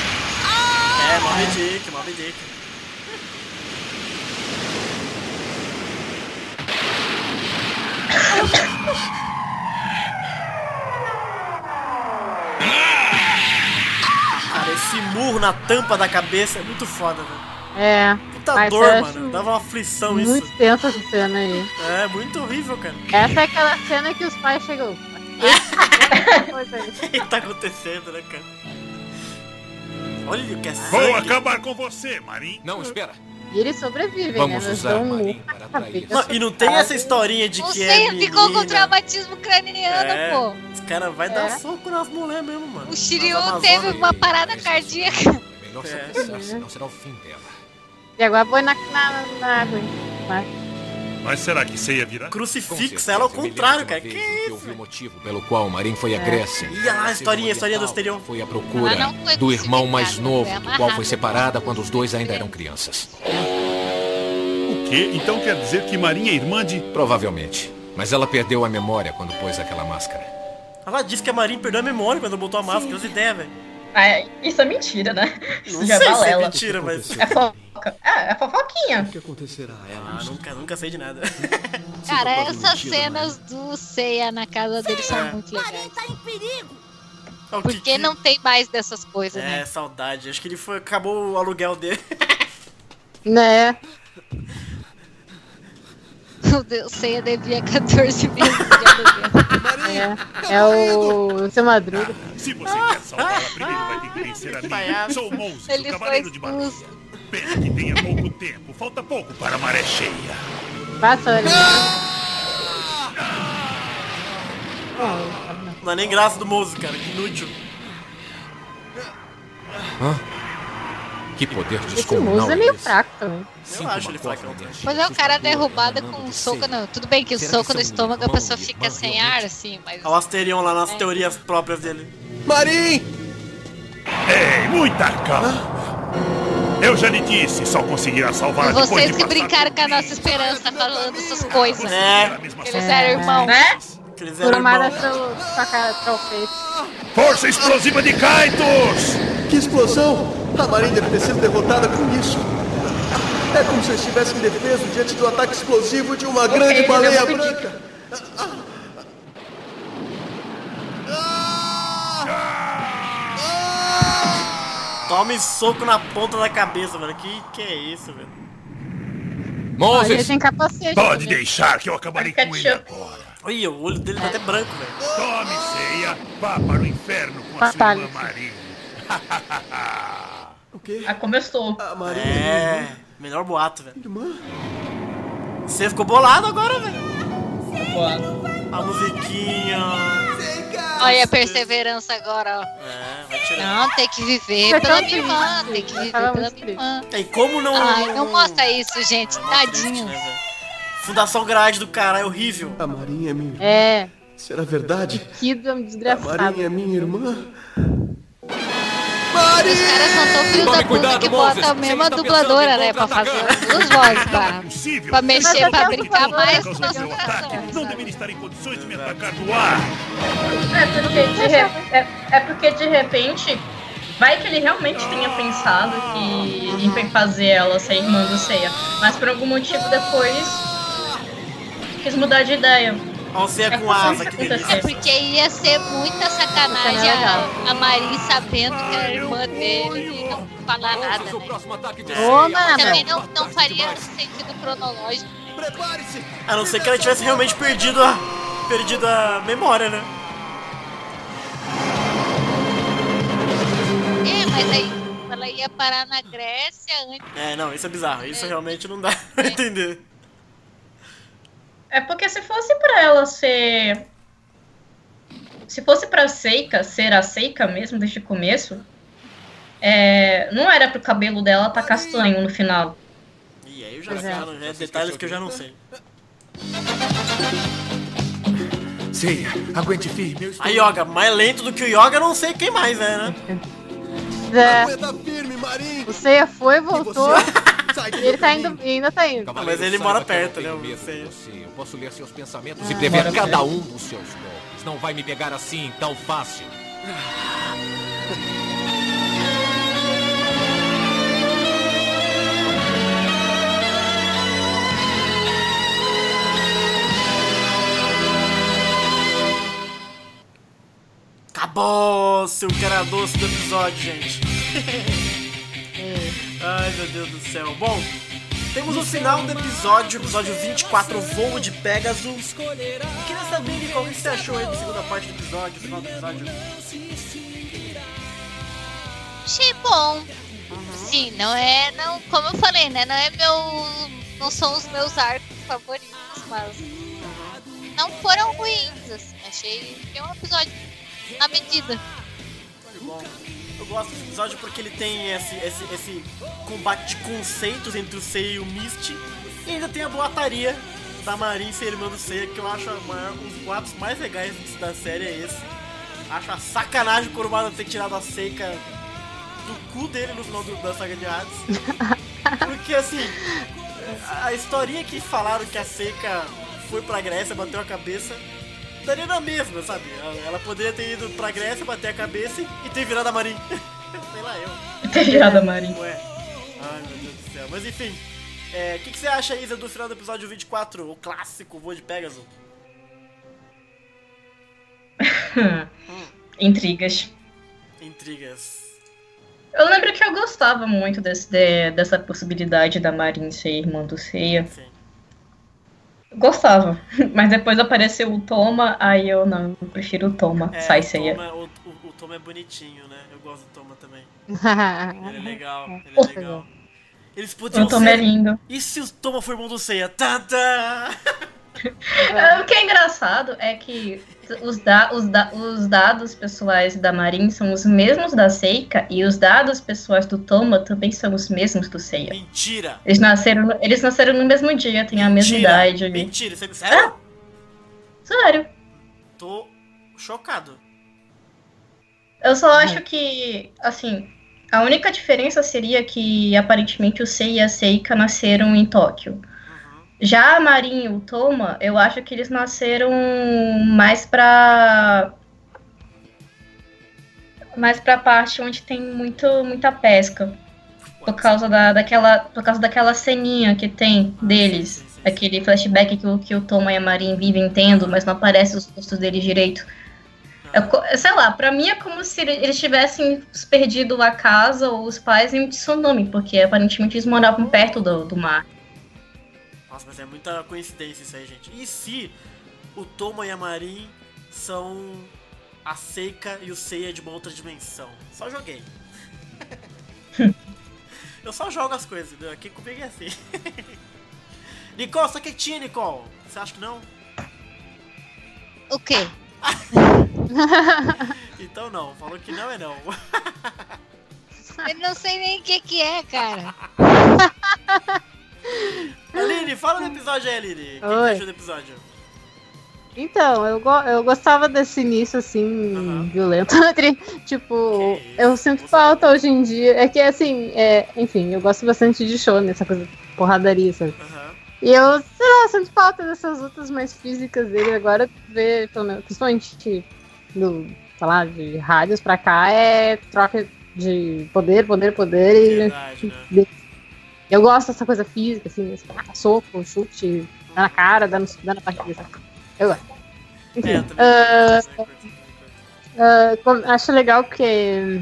É, Mob Dick, Mob Dick. Cara, esse murro na tampa da cabeça é muito foda, velho. É. Puta Mas dor, mano. Dava uma aflição Muito isso. tensa essa cena aí. É, muito horrível, cara. Essa é aquela cena que os pais chegam. O que tá acontecendo, né, cara? Olha o que é Vou sangue. acabar com você, Marin. Não, espera. E eles sobrevivem, Vamos né? Usar murro para. Não, e não tem essa historinha de que é Seiya ficou com menina. traumatismo craniano, É, pô. Os caras vão dar É. soco nas mulheres mesmo, mano. O Shiryu teve uma parada cardíaca. É melhor se É. senão será o fim dela. E agora põe na, na, na água. hein? Vai. Mas será que Ceia virá? Com Crucifixa ela ao lembro contrário, cara. Que que eu isso? vi o motivo pelo qual o Marinho foi à Grécia. Lá a historinha, a historinha do Asterion. Foi à procura foi do irmão mais crucificada, novo, do qual amarrada. foi separada quando os dois ainda eram crianças. O quê? Então quer dizer que Marinha é irmã de... Provavelmente. Mas ela perdeu a memória quando pôs aquela máscara. Ela disse que a Marin perdeu a memória quando botou a máscara. As ideias, velho. Ah, isso é mentira, né? Isso Não já é sei se é mentira, mas... É fofoca. É, é fofoquinha. O que acontecerá ela? Ah, não sei. nunca, nunca sei de nada. Cara, essas mentir, cenas do Seiya na casa dele são É. muito legais. Tá em perigo. É Porque Kiki. não tem mais dessas coisas, É, né? saudade. Acho que ele foi... Acabou o aluguel dele. Né? O Seiya devia 14 meses de aluguel. É, é o seu Madruga. Se você quer salvá-la, primeiro vai ter que vencer a mim. Sou Ele o cavaleiro foi de Marinha. Pena que tenha pouco tempo. Falta pouco para a maré cheia. Passa ali. Não é nem graça do Mose, cara. Que inútil. Que poder Esse descomunal Musa é meio fraco também. Eu acho ele fraco. Mas é o cara derrubado com um soco no. Tudo bem que o soco no estômago a pessoa fica sem ar, assim, mas. Olha o Asterion lá nas É. teorias próprias dele. Marim! Ei, muita calma. Eu já lhe disse, só conseguirá salvar depois Vocês de que brincaram com a nossa esperança falando essas coisas. É, eles eram irmãos. Né? eles eram irmãos. Força explosiva de Kaitos! Que explosão! A Marin deve ter sido derrotada com isso. É como se eu estivesse indefeso diante do ataque explosivo de uma grande baleia branca. Tome soco na ponta da cabeça, mano. Que que é isso, velho? Moses! tem capacete. Pode também. deixar que eu acabarei com ele agora. Olha, o olho dele tá até branco, velho. Tome, ceia. Vá para o inferno com a sua Batalha. irmã Maria. O quê? Ah, começou. A É, melhor boato, velho. irmã? Você ficou bolado agora, velho. A musiquinha. Olha a perseverança agora, ó. É, vai tirar. Não, tem que viver pela tão minha irmã, triste. tem que viver pela minha irmã. E como não. Ai, não mostra isso, gente. Triste, Tadinho. né, velho? Fundação grade do cara, é horrível. A Marin é minha irmã. É, Será verdade? que do- A desgraçado. Marin é minha irmã? Os Marin! caras são tão filhos da puta que Moses. botam a mesma dubladora, né? Pra fazer duas vozes, pra, Impossível. pra Mas mexer, até pra brincar mais com causa a do seu ataque, concentração. não deveria estar em condições de me atacar do ar. É porque, de re- é, é porque de repente. Vai que ele realmente tenha pensado que em fazer ela ser irmã do Seiya. Mas por algum motivo depois. Quis mudar de ideia. Olha o Ceia É com asa, que delícia. É porque ia ser muita sacanagem a, a Marin sabendo que era irmã dele e não falar nada, né? Ô. Nana. Também não, não faria sentido cronológico. Prepare-se! A não ser que ela tivesse realmente perdido a. perdido a memória, né? É, mas aí ela ia parar na Grécia antes. É, não, isso é bizarro. Isso realmente não dá pra entender. É porque se fosse pra ela ser. Se fosse pra Seika ser a Seika mesmo desde o começo, é, não era pro cabelo dela tá castanho no final. E aí eu já, é. já não- é detalhes que eu já não sei. Ceia, aguente firme. Eu estou... A Yoga, mais lento do que o Yoga, eu não sei quem mais é, né? É, Aguenta firme, Marin! o foi, E voltou. Você? Sai E ele tá indo, e ainda tá indo. Cavaleiro, Mas ele mora não perto, né, eu sei. você. Eu posso ler seus pensamentos Ah, e prever cada um dos seus golpes. Não vai me pegar assim tão fácil. Acabou, seu cara doce do episódio, gente. Ai, meu Deus do céu. Bom, temos o final do episódio, episódio 24, Voo de Pegasus. Eu queria saber, Nicole, o que você achou aí da segunda parte do episódio, final do episódio? Achei bom. Sim, não é. Não, como eu falei, né? Não é meu. Não são os meus arcos favoritos, mas. Não foram ruins, assim. Achei que é um episódio na medida. Foi bom. Gosto desse episódio porque ele tem esse, esse, esse combate de conceitos entre o Seiya e o Misty. E ainda tem a boataria da Marin ser irmã do Seiya, que eu acho maior, um dos quadros mais legais da série é esse. Acho a sacanagem o Kurumada ter tirado a Seika do cu dele no final do- da saga de Hades. Porque assim, a, a historinha que falaram que a Seika foi pra Grécia, bateu a cabeça, daria na mesma, sabe? Ela, poderia ter ido pra Grécia, bater a cabeça e ter virado a Marin. Sei lá eu. Ter virado a Marin. Ué. Ai meu Deus do céu. Mas enfim. é, O que, que você acha, Isa, do final do episódio 24, o clássico voo de Pegasus? Intrigas. Intrigas. Eu lembro que eu gostava muito desse, de- dessa possibilidade da Marin ser irmã do Seiya. Sim. Gostava. Mas depois apareceu o Toma, aí eu não, eu prefiro o Toma. É, Sai o Seiya. Toma, o, o, o Toma é bonitinho, né? Eu gosto do Toma também. Ele é legal, ele é legal. Eles podiam O Toma é ser... lindo. E se o Toma for irmão do Seiya? Tá, tá. É, O que é engraçado é que os, da, os, da, os dados pessoais da Marin são os mesmos da Seika e os dados pessoais do Toma também são os mesmos do Seiya. Mentira! Eles nasceram, eles nasceram no mesmo dia, têm a mesma idade ali. Mentira, você sério? Sério. Tô chocado. Eu só acho que, assim, a única diferença seria que aparentemente o Sei e a Seika nasceram em Tóquio. Já a Marin e o Toma, eu acho que eles nasceram mais pra. mais pra parte onde tem muito, muita pesca. Por causa da, daquela, por causa daquela ceninha que tem deles. Aquele flashback que o, que o Toma e a Marin vivem tendo, mas não aparece os rostos deles direito. É co- sei lá, pra mim é como se ele- eles tivessem perdido a casa ou os pais em um tsunami, porque aparentemente eles moravam perto do, do mar. Nossa, mas é muita coincidência isso aí, gente. E se o Toma e a Marin são a Seika e o Seiya de uma outra dimensão? Só joguei. Eu só jogo as coisas, entendeu? Aqui comigo é assim. Nicole, você quietinha, Nicole? Você acha que não? O quê? Então não, falou que não é não. Eu não sei nem o que que é, cara. Aline, fala do episódio aí, Aline. O que você achou do episódio? Então, eu, go- eu gostava desse início, assim, violento. Tipo, eu sinto falta hoje em dia. É que, assim, é, enfim, eu gosto bastante de show, nessa coisa de porradaria, sabe? E eu, sei lá, sinto falta dessas lutas mais físicas dele. Agora, ver, principalmente do, sei lá, de rádios pra cá, é troca de poder, poder, poder. E, né? Eu gosto dessa coisa física, assim, esse, ah, soco, chute, dá na cara, dá, no, dá na parte dessa. Eu gosto. Enfim, É, eu ah, ah, com- acho legal porque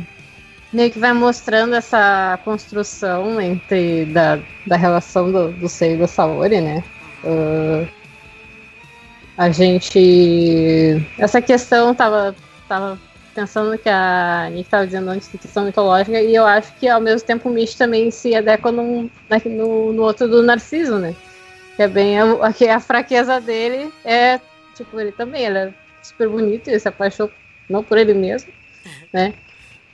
meio que vai mostrando essa construção entre da, da relação do, do Sei e da Saori, né? Ah, a gente. Essa questão tava, tava pensando que a Nick estava dizendo antes de questão mitológica, e eu acho que ao mesmo tempo o Mish também se adequa num, na- no, no outro do Narciso, né? Que é bem a, que a fraqueza dele é, tipo, ele também, ele é super bonito, ele se apaixonou não por ele mesmo, né?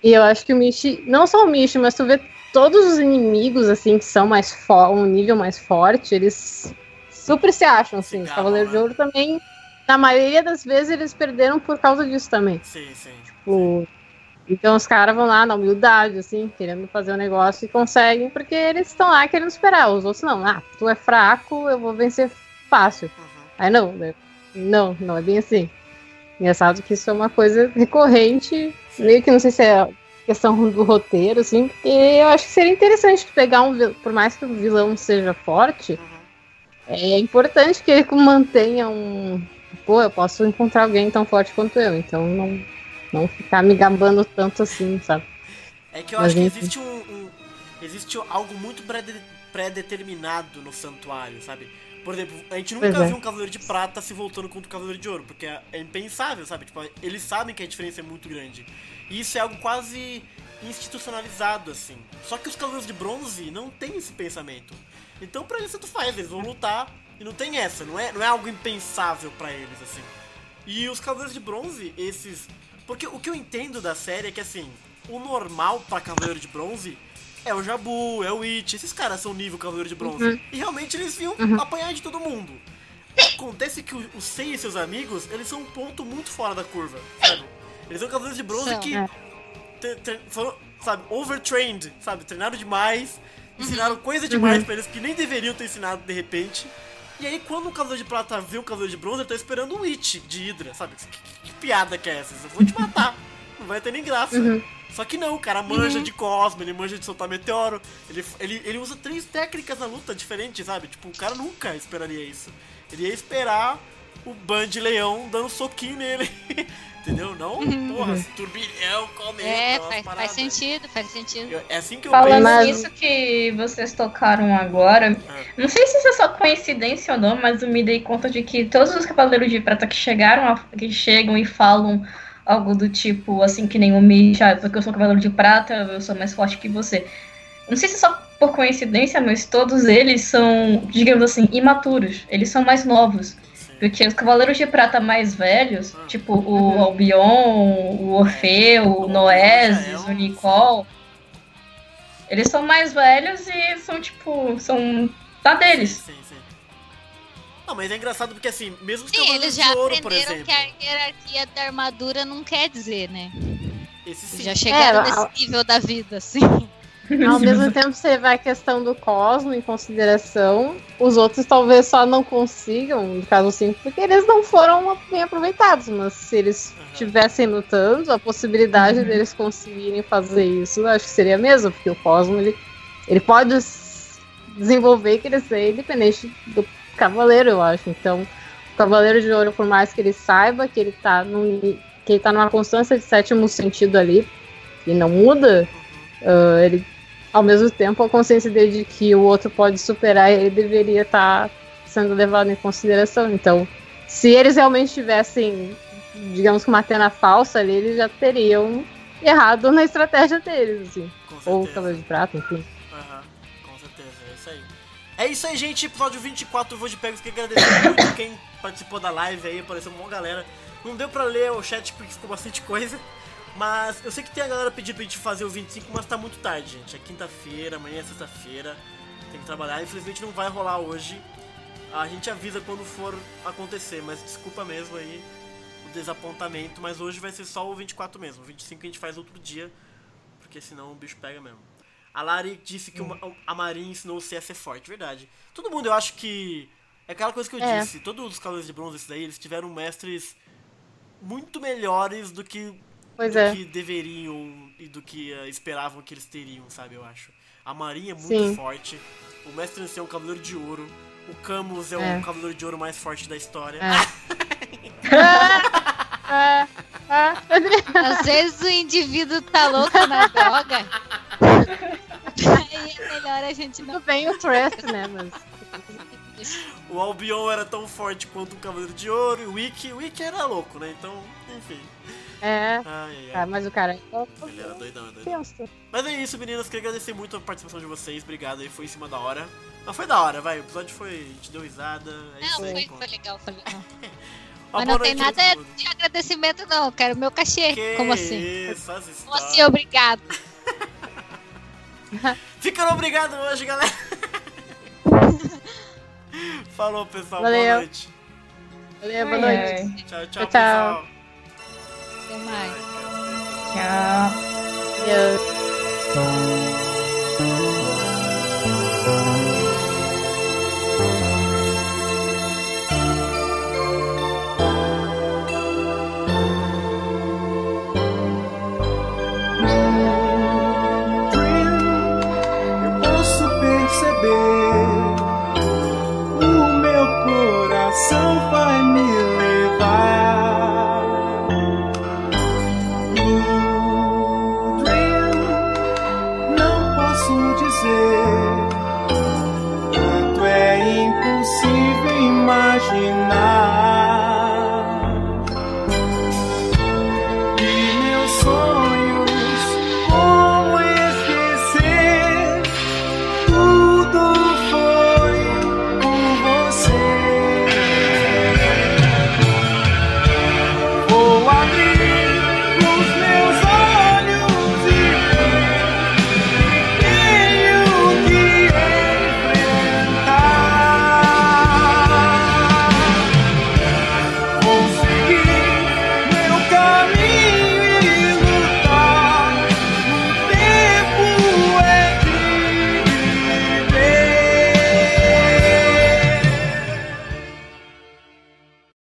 E eu acho que o Mish, não só o Mish, mas tu vê todos os inimigos, assim, que são mais um nível mais forte, eles super se acham, assim. Os Cavaleiros de Ouro também, na maioria das vezes, eles perderam por causa disso também. Sim, sim. Tipo, então os caras vão lá na humildade, assim, querendo fazer o negócio e conseguem, porque eles estão lá querendo esperar. Os outros não. Ah, tu é fraco, eu vou vencer fácil. Aí não, né? não, não é bem assim. Engraçado que isso é uma coisa recorrente, meio que não sei se é questão do roteiro, assim, porque eu acho que seria interessante pegar um vilão, por mais que o vilão seja forte, é importante que ele mantenha um. Pô, eu posso encontrar alguém tão forte quanto eu, então não, não ficar me gabando tanto assim, sabe? É que eu Mas acho que enfim. existe um, um- existe algo muito pré- pré-determinado no santuário, sabe? Por exemplo, a gente nunca Pois é. viu um Cavaleiro de Prata se voltando contra o Cavaleiro de Ouro, porque é, é impensável, sabe? Tipo, eles sabem que a diferença é muito grande. E isso é algo quase institucionalizado, assim. Só que os Cavaleiros de Bronze não têm esse pensamento. Então pra eles tanto faz, eles vão lutar e não tem essa, não é, não é algo impensável pra eles, assim. E os Cavaleiros de Bronze, esses. Porque o que eu entendo da série é que assim, o normal pra Cavaleiro de Bronze é o Jabu, é o It, esses caras são nível Cavaleiro de Bronze. Uhum. E realmente eles iam Uhum. apanhar de todo mundo. Acontece que o, Sei e seus amigos, eles são um ponto muito fora da curva, sabe? Eles são Cavaleiros de Bronze São, que é. foram, sabe, overtrained, sabe? Treinaram demais, ensinaram coisa demais Uhum. pra eles que nem deveriam ter ensinado de repente. E aí, quando o Cavaleiro de Prata vê o Cavaleiro de Bronze, ele tá esperando um It de Hydra, sabe? Que, que- que piada que é essa? Eu vou te matar. Não vai ter nem graça. Uhum. Só que não, o cara manja Uhum. de Cosmo, ele manja de soltar meteoro. Ele, ele, ele usa três técnicas na luta diferentes, sabe? Tipo, o cara nunca esperaria isso. Ele ia esperar o Band Leão dando soquinho nele. Entendeu? Não, porra, turbilhão, cometa, É, faz, faz sentido, faz sentido. É assim que eu Falando penso. nisso que vocês tocaram agora, não sei se isso é só coincidência ou não, mas eu me dei conta de que todos os Cavaleiros de Prata que chegaram, a- que chegam e falam algo do tipo, assim, que nem o Misha, porque eu sou Cavaleiro de Prata, eu sou mais forte que você. Não sei se é só por coincidência, mas todos eles são, digamos assim, imaturos. Eles são mais novos. Porque os Cavaleiros de Prata mais velhos, tipo o Albion, o Orfeu, o Noesis, o Nicole, eles são mais velhos e são tipo. são da deles. Sim, sim. Não, mas é engraçado porque assim, mesmo os Sim, Cavaleiros eles de já Ouro, por exemplo. que a hierarquia da armadura não quer dizer, né? Esse sim. Já chegaram É, nesse a- nível da vida, assim. Ao mesmo tempo, você vai a questão do Cosmo em consideração, os outros talvez só não consigam, no caso 5, porque eles não foram bem aproveitados, mas se eles estivessem lutando, a possibilidade deles conseguirem fazer isso, eu acho que seria a mesma, porque o Cosmo, ele, ele pode desenvolver e crescer independente do Cavaleiro, eu acho. Então, o Cavaleiro de Ouro, por mais que ele saiba que ele tá, num, que ele tá numa constância de sétimo sentido ali, e não muda, ah, ele ao mesmo tempo a consciência dele de que o outro pode superar ele deveria estar sendo levado em consideração. Então, se eles realmente tivessem, digamos que uma antena falsa ali, eles já teriam errado na estratégia deles, assim. Ou o Cavaleiro de Prata, enfim. Aham, com certeza, é isso aí. É isso aí, gente. Episódio 24 do Voo de Pegos. Queria agradecer muito quem participou da live aí, apareceu uma galera. Não deu pra ler o chat porque ficou bastante coisa. Mas eu sei que tem a galera pedindo pra gente fazer o 25, mas tá muito tarde, gente. É quinta-feira, amanhã é sexta-feira. Tem que trabalhar. Infelizmente não vai rolar hoje. A gente avisa quando for acontecer, mas desculpa mesmo aí o desapontamento. Mas hoje vai ser só o 24 mesmo. O 25 a gente faz outro dia, porque senão o bicho pega mesmo. A Lari disse que uma- a Marin ensinou o C a ser forte, verdade. Todo mundo, eu acho que. É aquela coisa que eu É. disse, todos os Cavaleiros de Bronze, esses daí, eles tiveram mestres muito melhores do que, Pois do é. que deveriam e do que eh, esperavam que eles teriam, sabe? Eu acho. A Marin é muito Sim. forte, o Mestre Ancião é um Cavaleiro de Ouro, o Camus é, É. o Cavaleiro de Ouro mais forte da história. É, é. Às vezes o indivíduo tá louco na droga. Aí é melhor a gente não. Tudo bem o Trust, né? Mas. O Albion era tão forte quanto o Cavaleiro de Ouro, e o Wiki, o Wiki era louco, né? Então, enfim. É. Ai, ai, ai. Ah, mas o cara. Ele era doidão, é doidão. Pensa. Mas é isso, meninas. Queria agradecer muito a participação de vocês. Obrigado aí, foi em cima da hora. Mas foi da hora, vai. O episódio foi. A gente deu risada. É Não, isso aí. foi, foi legal, foi legal. Mas não tem nada de agradecimento, não. Quero meu cachê. Que Como assim? Isso, as Como assim, obrigado? Ficando obrigado hoje, galera. Falou, pessoal. Valeu. Boa noite. Valeu, boa Ai, noite. ai. Tchau, tchau, Tchau, tchau. Pessoal. Até mais. Tchau.